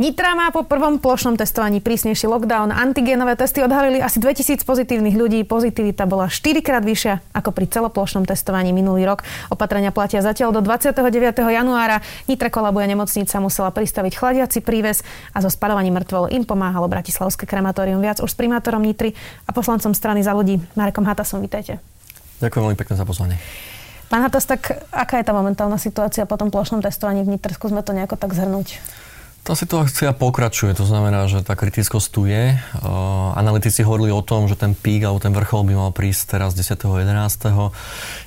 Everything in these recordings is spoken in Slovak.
Nitra má po prvom plošnom testovaní prísnejší lockdown. Antigénové testy odhalili asi 2000 pozitívnych ľudí. Pozitivita bola 4 krát vyššia ako pri celoplošnom testovaní minulý rok. Opatrenia platia zatiaľ do 29. januára. Nitra kolabuje nemocnica musela pristaviť chladiaci príves a so spadovaním mŕtvol im pomáhalo Bratislavské krematórium. Viac už s primátorom Nitry a poslancom strany za ľudí Marekom Hatasom. Vítajte. Ďakujem veľmi pekne za pozvanie. Pán Hatas, tak aká je tá momentálna situácia po tom plošnom testovaní v Nitre? Skúsme to nejako tak zhrnúť. Tá situácia pokračuje, to znamená, že tá kritickosť tu je. Analytici hovorili o tom, že ten pík alebo ten vrchol by mal prísť teraz 10.11.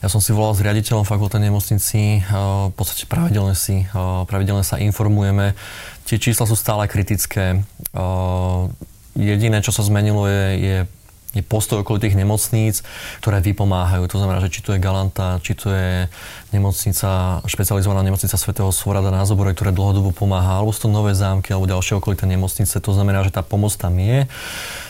Ja som si volal s riaditeľom fakultnej nemocnici, v podstate pravidelne, si, pravidelne sa informujeme. Tie čísla sú stále kritické. Jediné, čo sa zmenilo, je, je je postoj okolitých nemocníc, ktoré vypomáhajú. To znamená, že či to je Galanta, či to je nemocnica, špecializovaná nemocnica svätého Svorada na Zobore, ktoré dlhodobo pomáha, alebo sú to nové zámky, alebo ďalšie okolité nemocnice. To znamená, že tá pomoc tam je.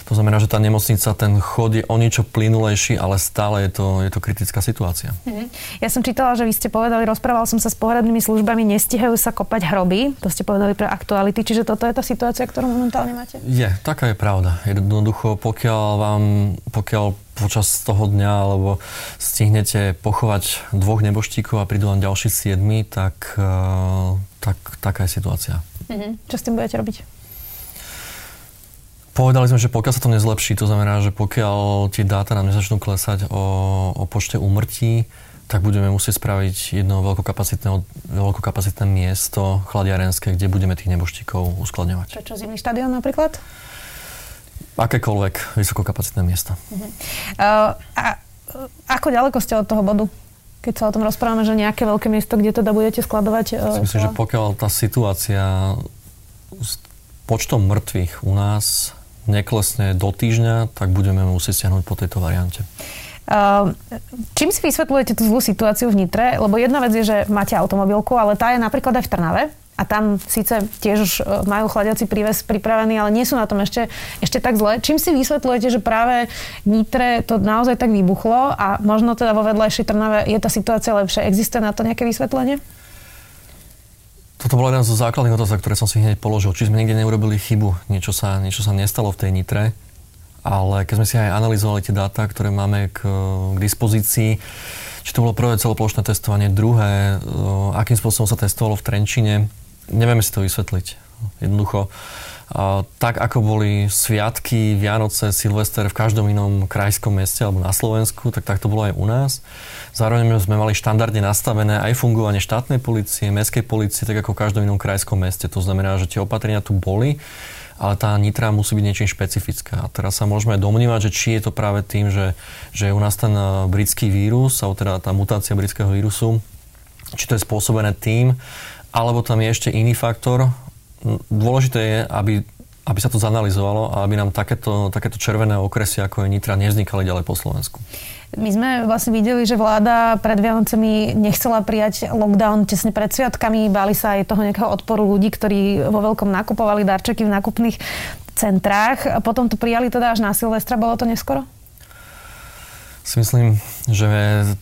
To znamená, že tá nemocnica, ten chod je o niečo plynulejší, ale stále je to, je to kritická situácia. Mm-hmm. Ja som čítala, že vy ste povedali, rozprával som sa s pohradnými službami, nestihajú sa kopať hroby. To ste povedali pre aktuality, čiže toto je tá situácia, ktorú momentálne máte? Je, taká je pravda. Jednoducho, pokiaľ vám, pokiaľ počas toho dňa, alebo stihnete pochovať dvoch neboštíkov a prídu vám ďalší siedmi, tak, eh, tak taká je situácia. Mm-hmm. Čo s tým budete robiť? Povedali sme, že pokiaľ sa to nezlepší, to znamená, že pokiaľ tie dáta nám nezačnú klesať o, o počte úmrtí, tak budeme musieť spraviť jedno veľkokapacitné, veľkokapacitné miesto chladiarenské, kde budeme tých neboštíkov uskladňovať. Prečo zimný štadión napríklad? Akékoľvek vysokokapacitné miesto. Uh-huh. Uh, a ako ďaleko ste od toho bodu? Keď sa o tom rozprávame, že nejaké veľké miesto, kde teda budete skladovať? Uh, myslím, že pokiaľ tá situácia s počtom mŕtvych u nás neklesne do týždňa, tak budeme musieť stiahnuť po tejto variante. Uh, čím si vysvetľujete tú zlú situáciu v Nitre? Lebo jedna vec je, že máte automobilku, ale tá je napríklad aj v Trnave. A tam síce tiež už e, majú chladiaci príves pripravený, ale nie sú na tom ešte, ešte tak zle. Čím si vysvetľujete, že práve Nitre to naozaj tak vybuchlo a možno teda vo vedľajšej Trnave je tá situácia lepšia? Existuje na to nejaké vysvetlenie? Toto bola jedna zo základných otázok, ktoré som si hneď položil. Či sme niekde neurobili chybu, niečo sa, niečo sa nestalo v tej nitre, ale keď sme si aj analyzovali tie dáta, ktoré máme k, k dispozícii, či to bolo prvé celoplošné testovanie, druhé, akým spôsobom sa testovalo v Trenčine, nevieme si to vysvetliť. Jednoducho, tak ako boli sviatky, Vianoce, Silvester v každom inom krajskom meste alebo na Slovensku, tak tak to bolo aj u nás. Zároveň sme mali štandardne nastavené aj fungovanie štátnej policie, mestskej policie, tak ako v každom inom krajskom meste. To znamená, že tie opatrenia tu boli, ale tá nitra musí byť niečím špecifická. A teraz sa môžeme domnívať, že či je to práve tým, že, že je u nás ten eh, britský vírus, alebo teda tá mutácia britského vírusu, či to je spôsobené tým, alebo tam je ešte iný faktor, dôležité je, aby, aby sa to zanalizovalo a aby nám takéto, takéto červené okresy, ako je Nitra, nevznikali ďalej po Slovensku. My sme vlastne videli, že vláda pred Vianocemi nechcela prijať lockdown tesne pred sviatkami, báli sa aj toho nejakého odporu ľudí, ktorí vo veľkom nakupovali darčeky v nákupných centrách. Potom to prijali teda až na Silvestra, bolo to neskoro? Si myslím, že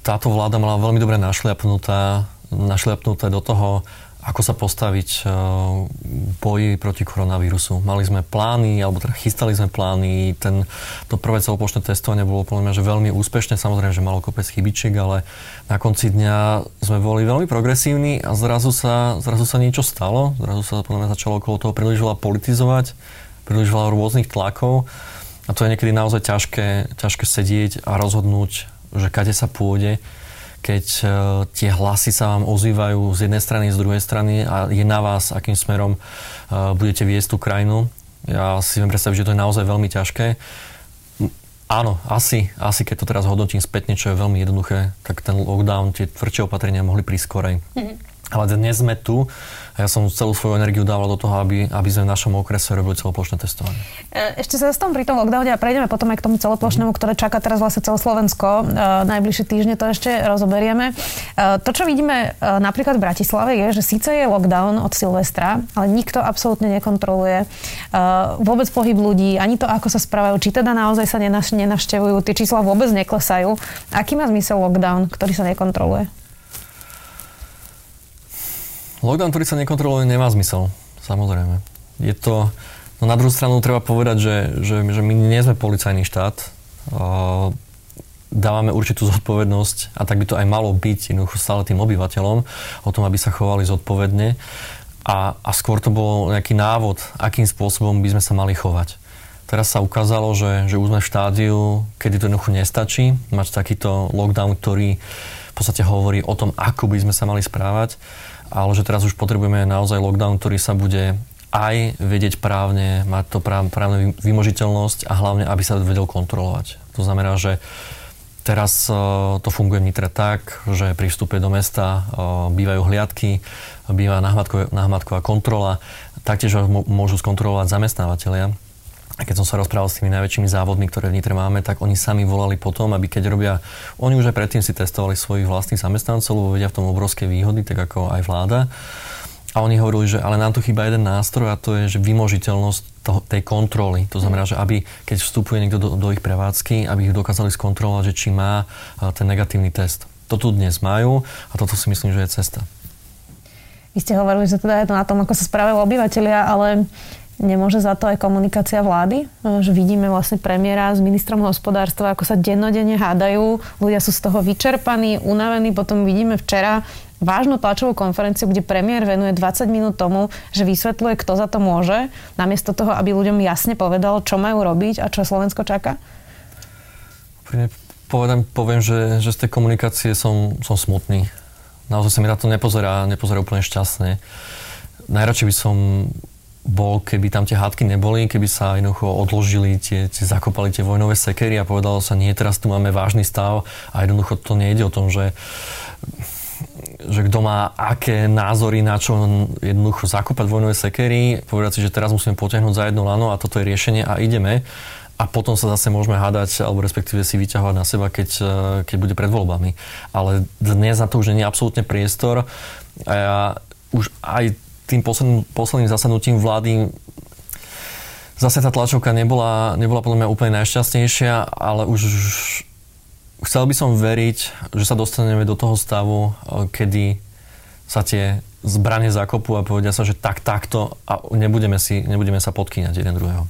táto vláda mala veľmi dobre našliapnuté, našliapnuté do toho, ako sa postaviť v eh, boji proti koronavírusu. Mali sme plány, alebo teda chystali sme plány. Ten, to prvé celoplošné testovanie bolo podľa mňa že veľmi úspešné. Samozrejme, že malo kopec chybičiek, ale na konci dňa sme boli veľmi progresívni a zrazu sa, zrazu sa niečo stalo. Zrazu sa podľa mňa začalo okolo toho príliš veľa politizovať, príliš veľa rôznych tlakov. A to je niekedy naozaj ťažké, ťažké sedieť a rozhodnúť, že kade sa pôjde keď uh, tie hlasy sa vám ozývajú z jednej strany, z druhej strany a je na vás, akým smerom uh, budete viesť tú krajinu. Ja si viem predstaviť, že to je naozaj veľmi ťažké. Áno, asi, asi keď to teraz hodnotím spätne, čo je veľmi jednoduché, tak ten lockdown, tie tvrdšie opatrenia mohli prísť skorej. Mm-hmm. Ale dnes sme tu ja som celú svoju energiu dával do toho, aby, aby sme v našom okrese robili celoplošné testovanie. E, ešte sa zastavím pri tom lockdowne a prejdeme potom aj k tomu celoplošnému, ktoré čaká teraz vlastne celé Slovensko. E, najbližšie týždne to ešte rozoberieme. E, to, čo vidíme napríklad v Bratislave, je, že síce je lockdown od Silvestra, ale nikto absolútne nekontroluje vôbec pohyb ľudí, ani to, ako sa správajú, či teda naozaj sa nenavštevujú, tie čísla vôbec neklesajú. Aký má zmysel lockdown, ktorý sa nekontroluje? Lockdown, ktorý sa nekontroluje, nemá zmysel. Samozrejme. Je to... No na druhú stranu treba povedať, že, že, že my nie sme policajný štát. Dávame určitú zodpovednosť a tak by to aj malo byť jednoducho stále tým obyvateľom o tom, aby sa chovali zodpovedne. A, a skôr to bol nejaký návod, akým spôsobom by sme sa mali chovať. Teraz sa ukázalo, že, že už sme v štádiu, kedy to jednoducho nestačí mať takýto lockdown, ktorý v podstate hovorí o tom, ako by sme sa mali správať ale že teraz už potrebujeme naozaj lockdown, ktorý sa bude aj vedieť právne, mať to práv, právne vymožiteľnosť a hlavne, aby sa vedel kontrolovať. To znamená, že teraz uh, to funguje v Nitre tak, že pri vstupe do mesta uh, bývajú hliadky, býva nahmatková kontrola, taktiež môžu skontrolovať zamestnávateľia a keď som sa rozprával s tými najväčšími závodmi, ktoré v Nitre máme, tak oni sami volali potom, aby keď robia, oni už aj predtým si testovali svojich vlastných zamestnancov, lebo vedia v tom obrovské výhody, tak ako aj vláda. A oni hovorili, že ale nám tu chýba jeden nástroj a to je, že vymožiteľnosť toho, tej kontroly. To znamená, že aby, keď vstupuje niekto do, do ich prevádzky, aby ich dokázali skontrolovať, že či má ten negatívny test. To tu dnes majú a toto si myslím, že je cesta. Vy ste hovorili, že teda je to na tom, ako sa správajú obyvateľia, ale Nemôže za to aj komunikácia vlády? Že vidíme vlastne premiéra s ministrom hospodárstva, ako sa dennodenne hádajú, ľudia sú z toho vyčerpaní, unavení. Potom vidíme včera vážnu tlačovú konferenciu, kde premiér venuje 20 minút tomu, že vysvetľuje, kto za to môže, namiesto toho, aby ľuďom jasne povedal, čo majú robiť a čo Slovensko čaká? Povedem, poviem, že, že z tej komunikácie som, som smutný. Naozaj sa mi na to nepozerá, nepozerá úplne šťastne. Najradšej by som bol, keby tam tie hádky neboli, keby sa jednoducho odložili, tie, tie zakopali tie vojnové sekery a povedalo sa, nie, teraz tu máme vážny stav a jednoducho to nejde o tom, že že kto má aké názory na čo jednoducho zakopať vojnové sekery, povedať si, že teraz musíme potiahnuť za jedno lano a toto je riešenie a ideme a potom sa zase môžeme hádať, alebo respektíve si vyťahovať na seba, keď, keď bude pred voľbami. Ale dnes na to už nie je absolútne priestor a ja už aj tým posledným, posledným zasadnutím vlády zase tá tlačovka nebola, nebola podľa mňa úplne najšťastnejšia, ale už chcel by som veriť, že sa dostaneme do toho stavu, eh, kedy sa tie zbranie zakopú a povedia sa, že tak, takto a nebudeme, si, nebudeme sa podkýňať jeden druhého.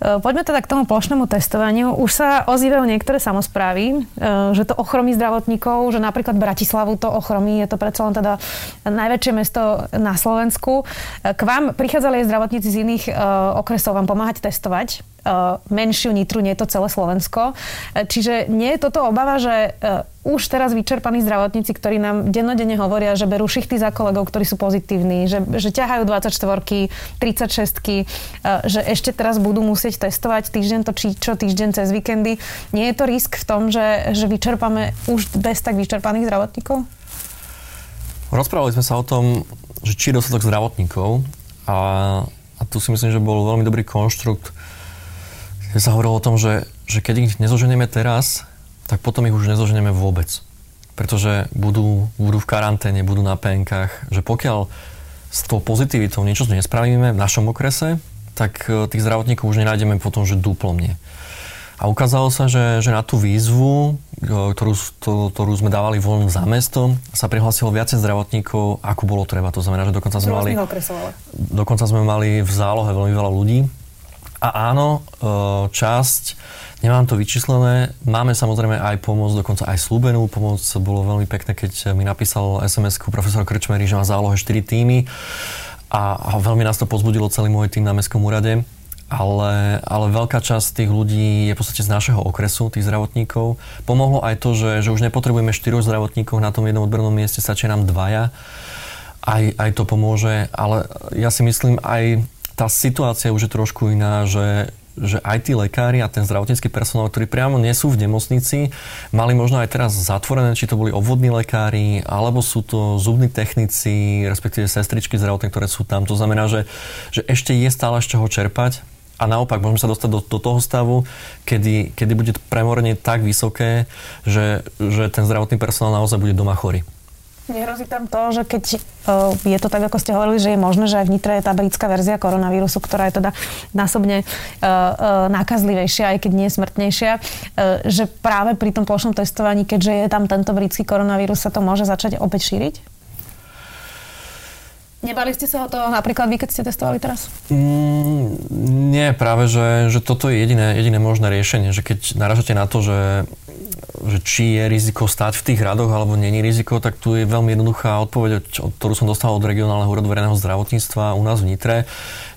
Eh, poďme teda k tomu plošnému testovaniu. Už sa ozývajú niektoré samozprávy, eh, že to ochromí zdravotníkov, že napríklad Bratislavu to ochromí, je to predsa len teda najväčšie mesto na Slovensku. Eh, k vám prichádzali aj zdravotníci z iných okresov vám pomáhať testovať. Eh, menšiu Nitru, nie je to celé Slovensko. Eh, čiže nie je toto obava, že eh, už teraz vyčerpaní zdravotníci, ktorí nám dennodenne hovoria, že berú šichty za kolegov, ktorí sú pozitívni, že, že ťahajú 24 36 že ešte teraz budú musieť testovať týždeň to či čo týždeň cez víkendy. Nie je to risk v tom, že, že vyčerpame už bez tak vyčerpaných zdravotníkov? Rozprávali sme sa o tom, že či je dostatok zdravotníkov a, a tu si myslím, že bol veľmi dobrý konštrukt ja sa hovorilo o tom, že, že keď ich nezoženieme teraz, tak potom ich už nezoženieme vôbec. Pretože budú, budú v karanténe, budú na PNK, že pokiaľ s tou pozitivitou niečo nespravíme v našom okrese, tak e, tých zdravotníkov už nenájdeme potom, že duplomne. A ukázalo sa, že, že na tú výzvu, e, ktorú, to, ktorú sme dávali voľnú za mesto, sa prihlásilo viacej zdravotníkov, ako bolo treba. To znamená, že dokonca sme mali, dokonca sme mali v zálohe veľmi veľa ľudí, a áno, e, časť, nemám to vyčíslené, máme samozrejme aj pomoc, dokonca aj slúbenú pomoc. Bolo veľmi pekné, keď mi napísal SMS-ku profesor Krčmery, že má zálohe 4 týmy a, veľmi nás to pozbudilo celý môj tým na Mestskom úrade. Ale, ale veľká časť tých ľudí je v podstate z našeho okresu, tých zdravotníkov. Pomohlo aj to, že, že už nepotrebujeme štyroch zdravotníkov na tom jednom odbernom mieste, stačí nám dvaja. Aj, aj to pomôže, ale ja si myslím aj tá situácia už je trošku iná, že že aj tí lekári a ten zdravotnícky personál, ktorí priamo nie sú v nemocnici, mali možno aj teraz zatvorené, či to boli obvodní lekári, alebo sú to zubní technici, respektíve sestričky zdravotné, ktoré sú tam. To znamená, že, že ešte je stále z čoho čerpať a naopak môžeme sa dostať do, do toho stavu, kedy, kedy bude premorenie tak vysoké, že, že ten zdravotný personál naozaj bude doma chorý. Nehrozí tam to, že keď uh, je to tak, ako ste hovorili, že je možné, že aj v je tá britská verzia koronavírusu, ktorá je teda násobne uh, uh, nákazlivejšia, aj keď nie smrtnejšia, uh, že práve pri tom plošnom testovaní, keďže je tam tento britský koronavírus, sa to môže začať opäť šíriť? Nebali ste sa o to napríklad vy, keď ste testovali teraz? Mm, nie, práve, že, že toto je jediné, jediné možné riešenie, že keď naražate na to, že, že či je riziko stať v tých radoch alebo není riziko, tak tu je veľmi jednoduchá odpoveď, ktorú som dostal od regionálneho úradu verejného zdravotníctva u nás v Nitre.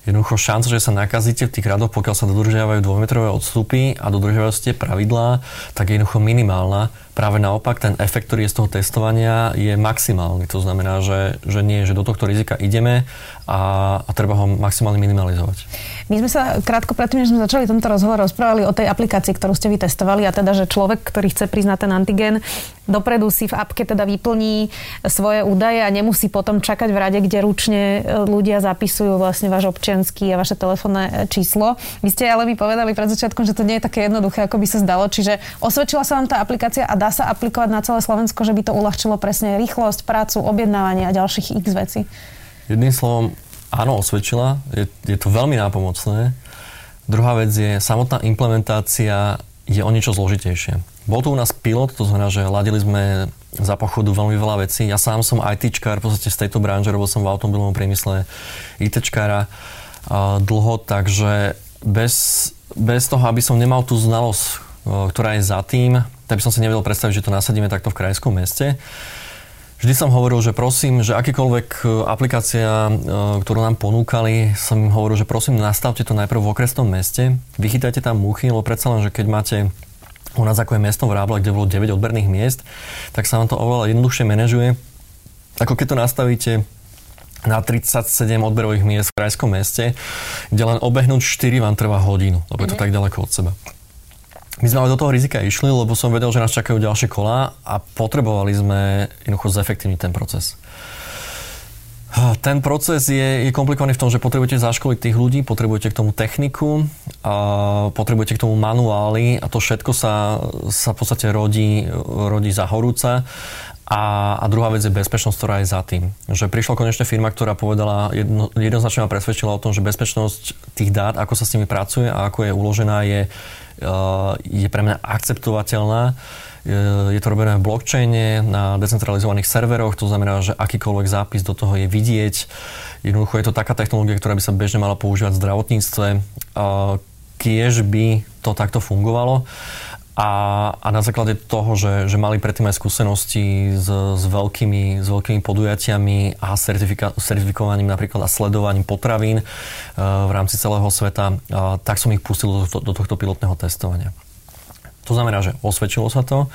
Jednoducho šanca, že sa nakazíte v tých radoch, pokiaľ sa dodržiavajú dvojmetrové odstupy a dodržiavajú ste pravidlá, tak je jednoducho minimálna Práve naopak, ten efekt, ktorý je z toho testovania, je maximálny. To znamená, že, že nie, že do tohto rizika ideme a, a treba ho maximálne minimalizovať. My sme sa krátko predtým, než sme začali tento rozhovor, rozprávali o tej aplikácii, ktorú ste vy testovali a teda, že človek, ktorý chce priznať ten antigen, dopredu si v apke teda vyplní svoje údaje a nemusí potom čakať v rade, kde ručne e, ľudia zapisujú vlastne váš občianský a vaše telefónne e, číslo. Vy ste ale mi povedali pred začiatkom, že to nie je také jednoduché, ako by sa zdalo. Čiže osvedčila sa vám tá aplikácia a dá sa aplikovať na celé Slovensko, že by to uľahčilo presne rýchlosť, prácu, objednávanie a ďalších x vecí? Jedným slovom, áno, osvedčila. Je, je to veľmi nápomocné. Druhá vec je, samotná implementácia je o niečo zložitejšie. Bol to u nás pilot, to znamená, že ladili sme za pochodu veľmi veľa vecí. Ja sám som ITčkár, v podstate z tejto branže, robil som v automobilovom priemysle ITčkára dlho, takže bez, bez toho, aby som nemal tú znalosť, ktorá je za tým, tak by som si nevedel predstaviť, že to nasadíme takto v krajskom meste. Vždy som hovoril, že prosím, že akýkoľvek e, aplikácia, e, ktorú nám ponúkali, som hovoril, že prosím, nastavte to najprv v okresnom meste, vychytajte tam muchy, lebo predsa len, že keď máte u nás ako je mesto v Ráble, kde bolo 9 odberných miest, tak sa vám to oveľa jednoduchšie manažuje, ako keď to nastavíte na 37 odberových miest v krajskom meste, kde len obehnúť 4 vám trvá hodinu, lebo je to mm-hmm. tak ďaleko od seba. My sme ale do toho rizika išli, lebo som vedel, že nás čakajú ďalšie kola a potrebovali sme jednoducho zefektívniť ten proces. Ten proces je, je komplikovaný v tom, že potrebujete zaškoliť tých ľudí, potrebujete k tomu techniku, a potrebujete k tomu manuály a to všetko sa, sa v podstate rodí, rodí za horúca. A, a druhá vec je bezpečnosť, ktorá je za tým. Že prišla konečne firma, ktorá povedala, jedno, jednoznačne ma presvedčila o tom, že bezpečnosť tých dát, ako sa s nimi pracuje a ako je uložená, je, Eh, je pre mňa akceptovateľná. Je to robené v blockchaine na decentralizovaných serveroch, to znamená, že akýkoľvek zápis do toho je vidieť. Jednoducho je to taká technológia, ktorá by sa bežne mala používať v zdravotníctve, kiež by to takto fungovalo. A, a na základe toho, že, že mali predtým aj skúsenosti s, s, veľkými, s veľkými podujatiami a certifika, certifikovaním napríklad a sledovaním potravín uh, v rámci celého sveta, uh, tak som ich pustil do, do tohto pilotného testovania. To znamená, že osvedčilo sa to.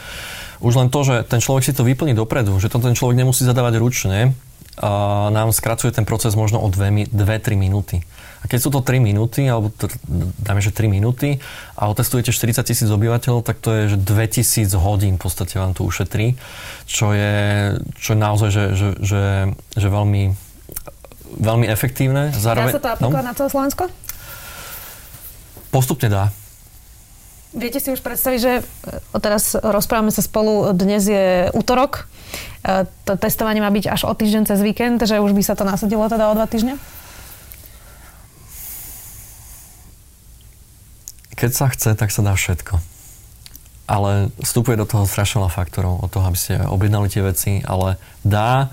Už len to, že ten človek si to vyplní dopredu, že to ten človek nemusí zadávať ručne, uh, nám skracuje ten proces možno o 2-3 minúty. A keď sú to 3 minúty, alebo t- dáme, že 3 minúty a otestujete 40 tisíc obyvateľov, tak to je, že 2000 hodín v podstate vám to ušetrí, čo je, čo je naozaj, že, že, že, že veľmi, veľmi efektívne. Zároveň, dá sa to aplikovať no? na celé Slovensko? Postupne dá. Viete si už predstaviť, že e, teraz rozprávame sa spolu, dnes je útorok, e, to testovanie má byť až o týždeň cez víkend, že už by sa to nasadilo teda o dva týždne? Keď sa chce, tak sa dá všetko. Ale vstupuje do toho strašne faktorov, od toho, aby ste objednali tie veci, ale dá.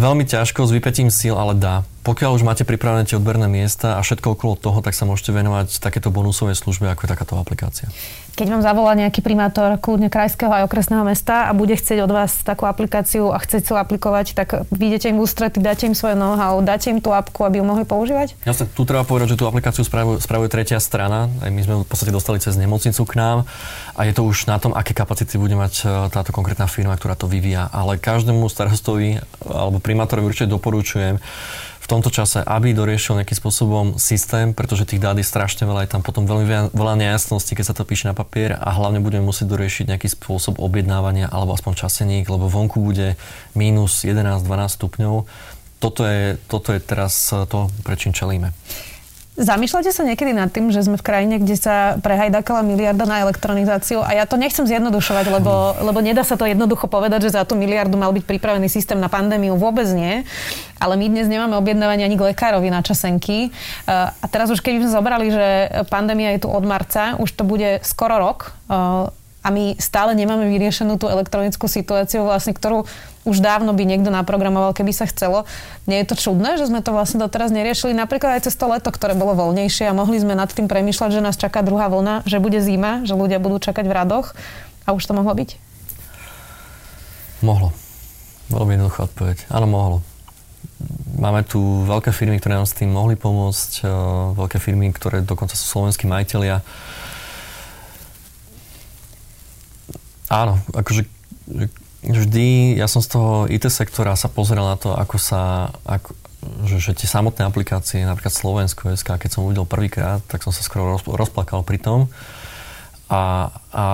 Veľmi ťažko, s vypetím síl, ale dá. Pokiaľ už máte pripravené tie odberné miesta a všetko okolo toho, tak sa môžete venovať takéto bonusové službe, ako je takáto aplikácia. Keď vám zavolá nejaký primátor kľudne krajského aj okresného mesta a bude chcieť od vás takú aplikáciu a chce si aplikovať, tak vidíte im ústrety, dáte im svoje know-how, dáte im tú apku, aby ju mohli používať? Jasne, tu treba povedať, že tú aplikáciu spravuje, spravuje tretia strana. Aj my sme v podstate dostali cez nemocnicu k nám a je to už na tom, aké kapacity bude mať e, táto konkrétna firma, ktorá to vyvíja. Ale každému starostovi alebo primátorovi určite doporučujem, v tomto čase, aby doriešil nejakým spôsobom systém, pretože tých dát je strašne veľa, je tam potom veľmi veľa nejasností, keď sa to píše na papier a hlavne budeme musieť doriešiť nejaký spôsob objednávania alebo aspoň časeník, lebo vonku bude mínus 11-12 stupňov. Toto je, toto je teraz to, prečím čelíme. Zamýšľate sa niekedy nad tým, že sme v krajine, kde sa prehajdakala miliarda na elektronizáciu a ja to nechcem zjednodušovať, lebo, lebo nedá sa to jednoducho povedať, že za tú miliardu mal byť pripravený systém na pandémiu. Vôbec nie. Ale my dnes nemáme objednávanie ani k lekárovi na časenky. A teraz už keď sme zobrali, že pandémia je tu od marca, už to bude skoro rok, a my stále nemáme vyriešenú tú elektronickú situáciu, vlastne, ktorú už dávno by niekto naprogramoval, keby sa chcelo. Nie je to čudné, že sme to vlastne doteraz neriešili, napríklad aj cez to leto, ktoré bolo voľnejšie a mohli sme nad tým premyšľať, že nás čaká druhá vlna, že bude zima, že ľudia budú čakať v radoch a už to mohlo byť? Mohlo. Veľmi jednoduchá odpoveď. Áno, mohlo. Máme tu veľké firmy, ktoré nám s tým mohli pomôcť, eh, veľké firmy, ktoré dokonca sú slovenskí majiteľia Áno, akože vždy, ja som z toho IT sektora sa pozeral na to, ako sa, ako, že, že tie samotné aplikácie, napríklad Slovensko SK, keď som uvidel prvýkrát, tak som sa skoro roz, rozplakal pri tom. A, a,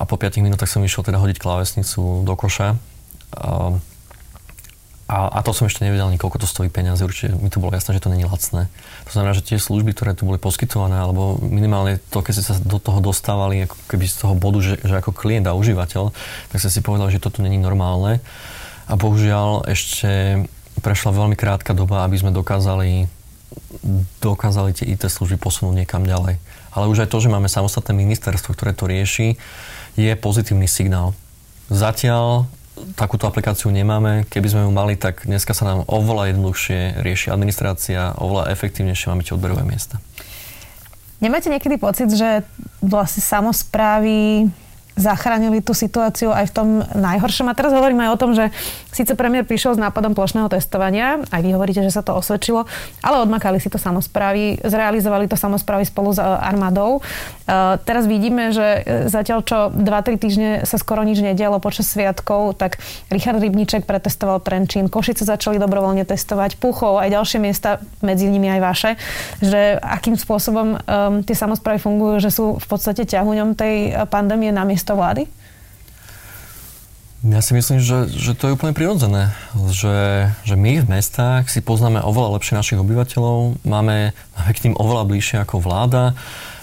a po 5 minútach som išiel teda hodiť klávesnicu do koša. Um, a, a to som ešte nevedel ani, koľko to stojí peniaze. Určite mi to bolo jasné, že to není lacné. To znamená, že tie služby, ktoré tu boli poskytované, alebo minimálne to, keď ste sa do toho dostávali, ako keby z toho bodu, že, že ako klient a užívateľ, tak ste si povedal, že to tu není normálne. A bohužiaľ ešte prešla veľmi krátka doba, aby sme dokázali, dokázali tie IT služby posunúť niekam ďalej. Ale už aj to, že máme samostatné ministerstvo, ktoré to rieši, je pozitívny signál. Zatiaľ takúto aplikáciu nemáme. Keby sme ju mali, tak dneska sa nám oveľa jednoduchšie rieši administrácia, oveľa efektívnejšie máme tie odberové miesta. Nemáte niekedy pocit, že vlastne samozprávy zachránili tú situáciu aj v tom najhoršom. A teraz hovorím aj o tom, že síce premiér prišiel s nápadom plošného testovania, aj vy hovoríte, že sa to osvedčilo, ale odmakali si to samozprávy, zrealizovali to samozprávy spolu s e, armádou. E, teraz vidíme, že e, zatiaľ čo 2-3 týždne sa skoro nič nedialo počas sviatkov, tak Richard Rybníček pretestoval Trenčín, Košice začali dobrovoľne testovať, Puchov, aj ďalšie miesta, medzi nimi aj vaše, že akým spôsobom um, tie samozprávy fungujú, že sú v podstate ťahuňom tej pandémie na miesto vlády? Ja si myslím, že, že to je úplne prirodzené. Že, že my v mestách si poznáme oveľa lepšie našich obyvateľov, máme, máme k tým oveľa bližšie ako vláda,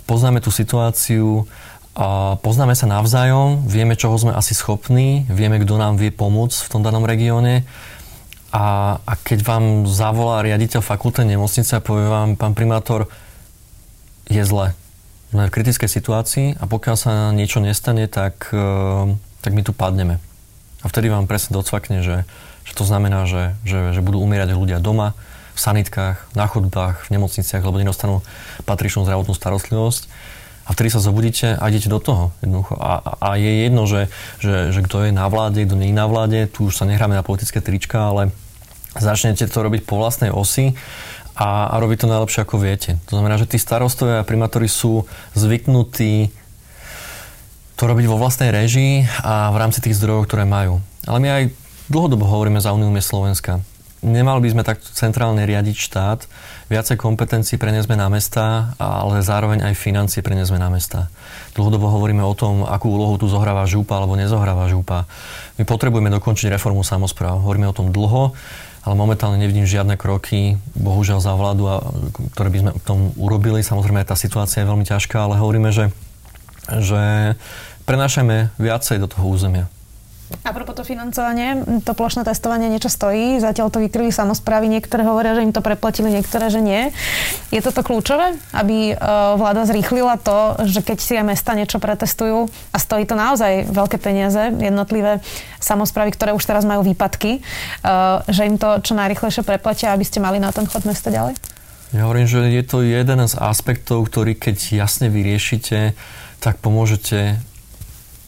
poznáme tú situáciu, a poznáme sa navzájom, vieme, čoho sme asi schopní, vieme, kto nám vie pomôcť v tom danom regióne. A, a keď vám zavolá riaditeľ fakultnej nemocnice a povie vám, pán primátor, je zle, sme v kritickej situácii a pokiaľ sa niečo nestane, tak, eh, tak my tu padneme. A vtedy vám presne docvakne, že, že to znamená, že, že, že budú umierať ľudia doma, v sanitkách, na chodbách, v nemocniciach, lebo nedostanú patričnú zdravotnú starostlivosť. A vtedy sa zobudíte a idete do toho. Jednoducho. A, a je jedno, že, že, že kto je na vláde, kto nie je na vláde. Tu už sa nehráme na politické trička, ale začnete to robiť po vlastnej osi a, a robí to najlepšie, ako viete. To znamená, že tí starostovia a primátori sú zvyknutí to robiť vo vlastnej režii a v rámci tých zdrojov, ktoré majú. Ale my aj dlhodobo hovoríme za Uniu Slovenska. Nemali by sme tak centrálne riadiť štát, viacej kompetencií preniesme na mesta, ale zároveň aj financie preniesme na mesta. Dlhodobo hovoríme o tom, akú úlohu tu zohráva žúpa alebo nezohráva žúpa. My potrebujeme dokončiť reformu samozpráv. Hovoríme o tom dlho ale momentálne nevidím žiadne kroky, bohužiaľ za vládu, ktoré by sme k tomu urobili. Samozrejme, tá situácia je veľmi ťažká, ale hovoríme, že, že prenášame viacej do toho územia. A propos to financovanie, to plošné testovanie niečo stojí, zatiaľ to vykryli samozprávy, niektoré hovoria, že im to preplatili, niektoré, že nie. Je toto kľúčové, aby e, vláda zrýchlila to, že keď si aj mesta niečo pretestujú a stojí to naozaj veľké peniaze, jednotlivé samozprávy, ktoré už teraz majú výpadky, e, že im to čo najrychlejšie preplatia, aby ste mali na ten chod mesta ďalej? Ja hovorím, že je to jeden z aspektov, ktorý keď jasne vyriešite, tak pomôžete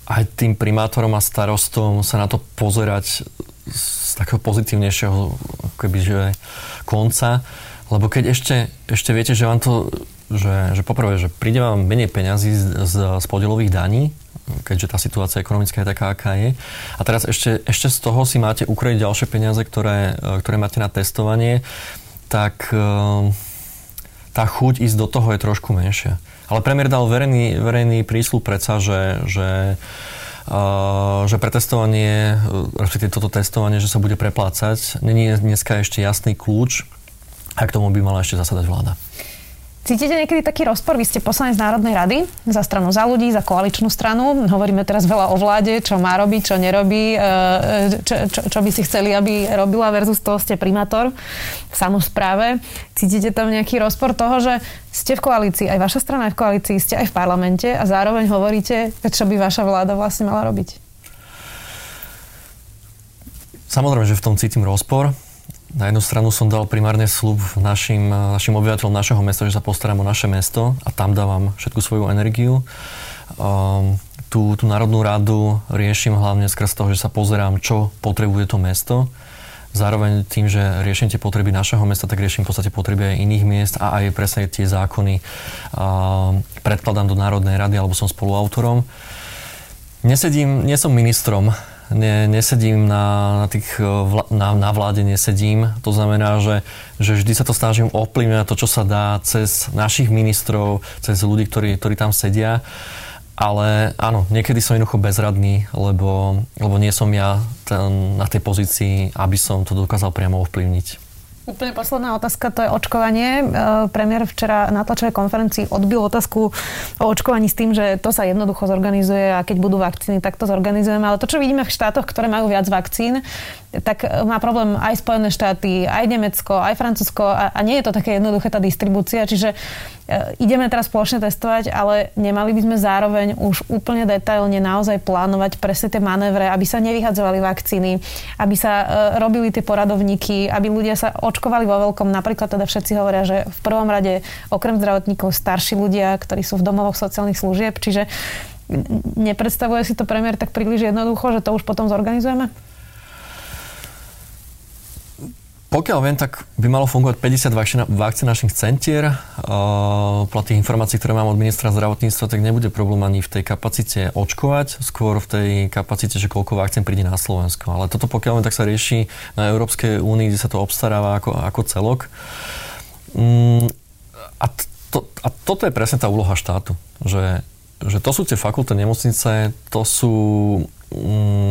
aj tým primátorom a starostom sa na to pozerať z takého pozitívnejšieho kebyže, konca. Lebo keď ešte, ešte viete, že vám to, že, že poprvé, že príde vám menej peňazí z, z, z podielových daní, keďže tá situácia ekonomická je taká, aká je. A teraz ešte, ešte z toho si máte ukrojiť ďalšie peniaze, ktoré, ktoré máte na testovanie tak tá chuť ísť do toho je trošku menšia. Ale premiér dal verejný, verejný prísľub predsa, že, že že pretestovanie, respektíve toto testovanie, že sa bude preplácať. Není dneska ešte jasný kľúč a k tomu by mala ešte zasadať vláda. Cítite niekedy taký rozpor? Vy ste poslanec Národnej rady za stranu za ľudí, za koaličnú stranu. Hovoríme teraz veľa o vláde, čo má robiť, čo nerobí, e, e, čo, čo, čo by si chceli, aby robila versus toho ste primátor v samozpráve. Cítite tam nejaký rozpor toho, že ste v koalícii, aj vaša strana je v koalícii, ste aj v parlamente a zároveň hovoríte, čo by vaša vláda vlastne mala robiť? Samozrejme, že v tom cítim rozpor. Na jednu stranu som dal primárne slub našim, našim obyvateľom našeho mesta, že sa postaram o naše mesto a tam dávam všetku svoju energiu. Um, tú, tú Národnú radu riešim hlavne skrz toho, že sa pozerám, čo potrebuje to mesto. Zároveň tým, že riešim tie potreby našeho mesta, tak riešim v podstate potreby aj iných miest a aj presne tie zákony uh, predkladám do Národnej rady alebo som spoluautorom. Nesedím, nie som ministrom ne, nesedím na, na, tých, e, vla, na, na vláde, nesedím. To znamená, že, že vždy sa to snažím ovplyvňovať to, čo sa dá cez našich ministrov, cez ľudí, ktorí, ktorí tam sedia. Ale áno, niekedy som jednoducho bezradný, lebo, lebo nie som ja ten, na tej pozícii, aby som to dokázal priamo ovplyvniť. Úplne posledná otázka, to je očkovanie. E, premiér včera na tlačovej konferencii odbil otázku o očkovaní s tým, že to sa jednoducho zorganizuje a keď budú vakcíny, tak to zorganizujeme. Ale to, čo vidíme v štátoch, ktoré majú viac vakcín, tak má problém aj Spojené štáty, aj Nemecko, aj Francúzsko a, a nie je to také jednoduché tá distribúcia. Čiže e, ideme teraz spoločne testovať, ale nemali by sme zároveň už úplne detailne naozaj plánovať presne tie manévre, aby sa nevyhadzovali vakcíny, aby sa e, robili tie poradovníky, aby ľudia sa očkovali vo veľkom. Napríklad teda všetci hovoria, že v prvom rade okrem zdravotníkov starší ľudia, ktorí sú v domovoch sociálnych služieb. Čiže nepredstavuje si to premiér tak príliš jednoducho, že to už potom zorganizujeme? Pokiaľ viem, tak by malo fungovať 50 vakcinačných centier. Podľa tých informácií, ktoré mám od ministra zdravotníctva, tak nebude problém ani v tej kapacite očkovať, skôr v tej kapacite, že koľko vakcín príde na Slovensko. Ale toto pokiaľ viem, tak sa rieši na Európskej únii, kde sa to obstaráva ako, ako celok. Mm, a, to, a toto je presne tá úloha štátu, že, že to sú tie fakulty nemocnice, to sú... Mm,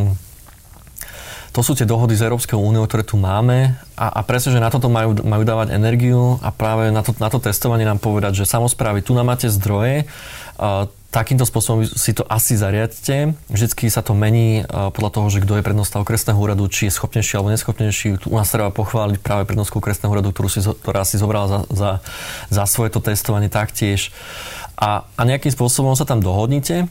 to sú tie dohody z Európskou úniou, ktoré tu máme a, a presne, že na toto majú, majú dávať energiu a práve na to, na to testovanie nám povedať, že samozprávy, tu nám máte zdroje, a, takýmto spôsobom si to asi zariadte. Vždycky sa to mení podľa toho, že kto je prednosta okresného úradu, či je schopnejší alebo neschopnejší. Tu u nás treba pochváliť práve prednostku okresného úradu, ktorú si, ktorá si zobrala za, za, za svoje to testovanie taktiež. A, a nejakým spôsobom sa tam dohodnite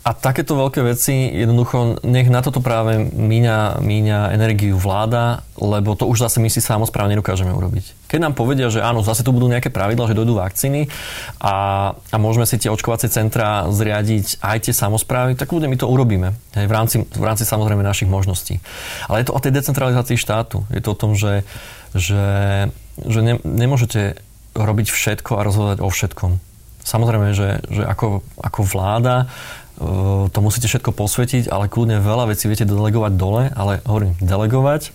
a takéto veľké veci, jednoducho, nech na toto práve míňa, míňa energiu vláda, lebo to už zase my si samozpráve nedokážeme urobiť. Keď nám povedia, že áno, zase tu budú nejaké pravidla, že dojdú vakcíny a, a môžeme si tie očkovacie centra zriadiť aj tie samozprávy, tak ľudia my to urobíme. Hej, v, rámci, v rámci samozrejme našich možností. Ale je to o tej decentralizácii štátu. Je to o tom, že, že, že ne, nemôžete robiť všetko a rozhodovať o všetkom. Samozrejme, že, že ako, ako vláda to musíte všetko posvetiť, ale kľudne veľa vecí viete delegovať dole, ale hovorím, delegovať,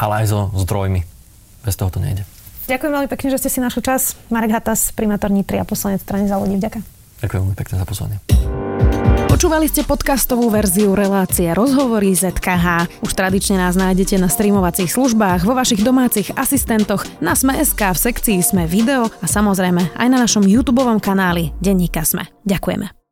ale aj so zdrojmi. Bez toho to nejde. Ďakujem veľmi pekne, že ste si našli čas. Marek Hatas, primátor Nitry a poslanec strany za ľudí. Ďakujem. Ďakujem veľmi pekne za pozvanie. Počúvali ste podcastovú verziu relácie Rozhovory ZKH. Už tradične nás nájdete na streamovacích službách, vo vašich domácich asistentoch, na Sme.sk, v sekcii Sme video a samozrejme aj na našom YouTube kanáli Denníka Sme. Ďakujeme.